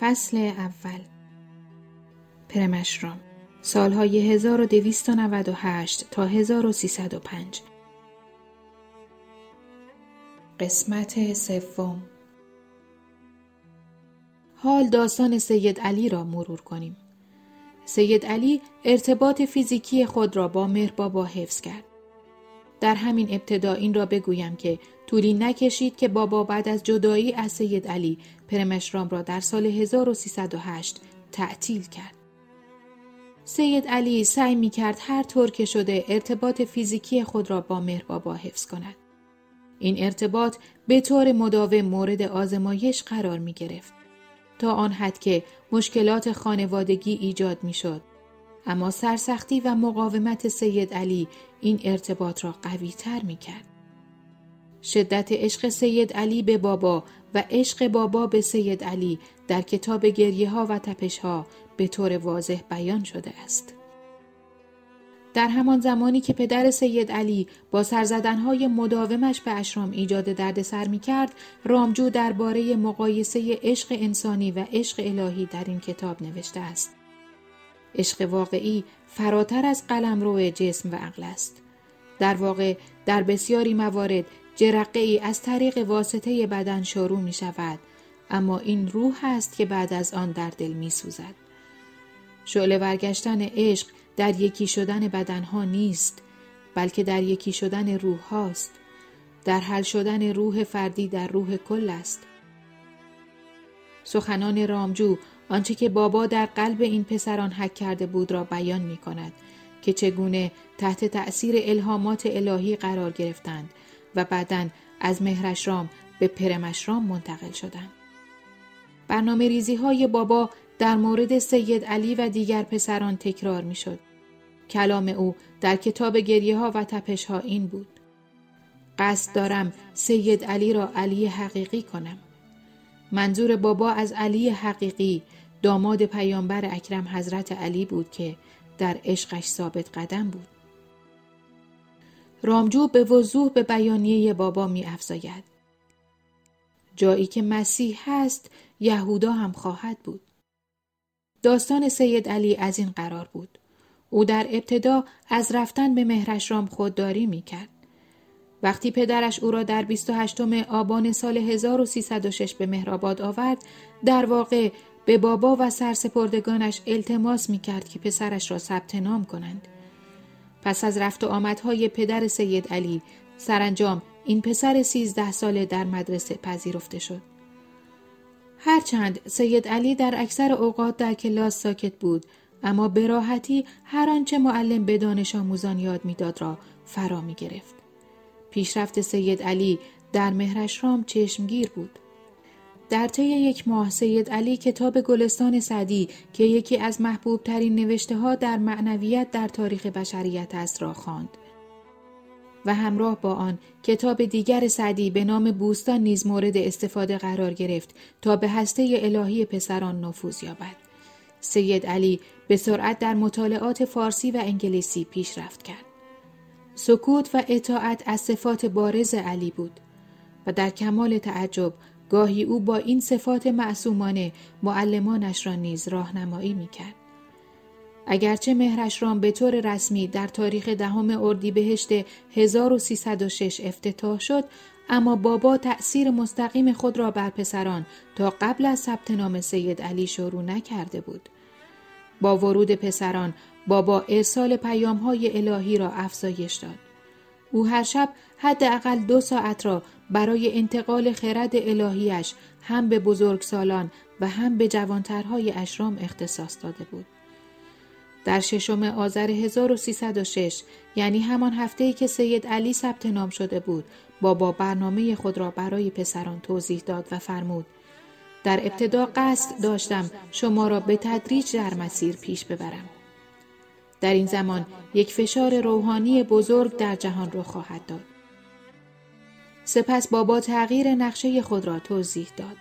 فصل اول پرمشرام سالهای 1298 تا 1305 قسمت سوم حال داستان سید علی را مرور کنیم. سید علی ارتباط فیزیکی خود را با مهر بابا حفظ کرد. در همین ابتدا این را بگویم که طولی نکشید که بابا بعد از جدایی از سید علی پرمشرام را در سال 1308 تعطیل کرد. سید علی سعی می کرد هر طور که شده ارتباط فیزیکی خود را با مهر بابا حفظ کند. این ارتباط به طور مداوم مورد آزمایش قرار می گرفت. تا آن حد که مشکلات خانوادگی ایجاد می شد. اما سرسختی و مقاومت سید علی این ارتباط را قوی تر می کرد. شدت عشق سید علی به بابا و عشق بابا به سید علی در کتاب گریه ها و تپش ها به طور واضح بیان شده است. در همان زمانی که پدر سید علی با سرزدنهای مداومش به اشرام ایجاد دردسر می کرد، رامجو درباره مقایسه عشق انسانی و عشق الهی در این کتاب نوشته است. عشق واقعی فراتر از قلمرو جسم و عقل است. در واقع در بسیاری موارد جرقه ای از طریق واسطه بدن شروع می شود اما این روح است که بعد از آن در دل می سوزد. شعله برگشتن عشق در یکی شدن بدنها نیست بلکه در یکی شدن روح هاست در حل شدن روح فردی در روح کل است سخنان رامجو آنچه که بابا در قلب این پسران حک کرده بود را بیان می کند که چگونه تحت تأثیر الهامات الهی قرار گرفتند و بعدا از مهرشرام به پرمشرام منتقل شدند. برنامه ریزی های بابا در مورد سید علی و دیگر پسران تکرار می شد. کلام او در کتاب گریه ها و تپش ها این بود. قصد دارم سید علی را علی حقیقی کنم. منظور بابا از علی حقیقی داماد پیامبر اکرم حضرت علی بود که در عشقش ثابت قدم بود. رامجو به وضوح به بیانیه بابا می افزاید. جایی که مسیح هست یهودا هم خواهد بود. داستان سید علی از این قرار بود. او در ابتدا از رفتن به مهرشرام خودداری می کرد. وقتی پدرش او را در 28 آبان سال 1306 به مهرآباد آورد در واقع به بابا و سرسپردگانش التماس می کرد که پسرش را ثبت نام کنند. پس از رفت و آمدهای پدر سید علی سرانجام این پسر سیزده ساله در مدرسه پذیرفته شد. هرچند سید علی در اکثر اوقات در کلاس ساکت بود اما به راحتی هر آنچه معلم به دانش آموزان یاد می‌داد را فرا می گرفت. پیشرفت سید علی در مهرشرام چشمگیر بود. در طی یک ماه سید علی کتاب گلستان سعدی که یکی از محبوب ترین نوشته ها در معنویت در تاریخ بشریت است را خواند. و همراه با آن کتاب دیگر سعدی به نام بوستان نیز مورد استفاده قرار گرفت تا به هسته الهی پسران نفوذ یابد. سید علی به سرعت در مطالعات فارسی و انگلیسی پیشرفت کرد. سکوت و اطاعت از صفات بارز علی بود و در کمال تعجب گاهی او با این صفات معصومانه معلمانش را نیز راهنمایی می‌کرد. اگرچه مهرشرام به طور رسمی در تاریخ دهم اردیبهشت 1306 افتتاح شد اما بابا تأثیر مستقیم خود را بر پسران تا قبل از ثبت نام سید علی شروع نکرده بود. با ورود پسران بابا ارسال پیام های الهی را افزایش داد. او هر شب حداقل دو ساعت را برای انتقال خرد الهیش هم به بزرگسالان و هم به جوانترهای اشرام اختصاص داده بود. در ششم آذر 1306 یعنی همان هفته‌ای که سید علی ثبت نام شده بود بابا برنامه خود را برای پسران توضیح داد و فرمود در ابتدا قصد داشتم شما را به تدریج در مسیر پیش ببرم. در این زمان یک فشار روحانی بزرگ در جهان را خواهد داد. سپس بابا تغییر نقشه خود را توضیح داد.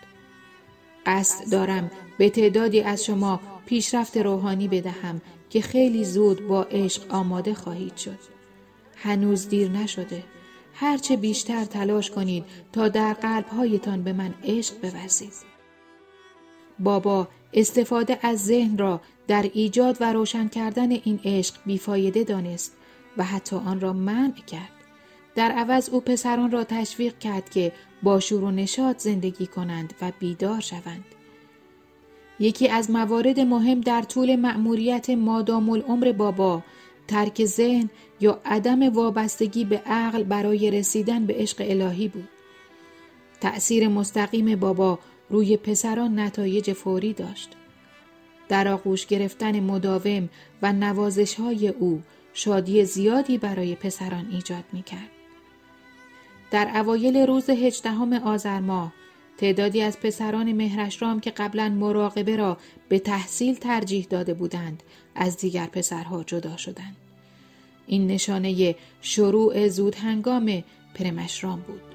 قصد دارم به تعدادی از شما پیشرفت روحانی بدهم که خیلی زود با عشق آماده خواهید شد. هنوز دیر نشده. هرچه بیشتر تلاش کنید تا در قلبهایتان به من عشق بورزید. بابا استفاده از ذهن را در ایجاد و روشن کردن این عشق بیفایده دانست و حتی آن را منع کرد. در عوض او پسران را تشویق کرد که با شور و نشاط زندگی کنند و بیدار شوند. یکی از موارد مهم در طول مأموریت مادام العمر بابا ترک ذهن یا عدم وابستگی به عقل برای رسیدن به عشق الهی بود. تأثیر مستقیم بابا روی پسران نتایج فوری داشت. در آغوش گرفتن مداوم و نوازش های او شادی زیادی برای پسران ایجاد می کرد. در اوایل روز هجدهم آذر ماه تعدادی از پسران مهرشرام که قبلا مراقبه را به تحصیل ترجیح داده بودند از دیگر پسرها جدا شدند. این نشانه شروع زود هنگام پرمشرام بود.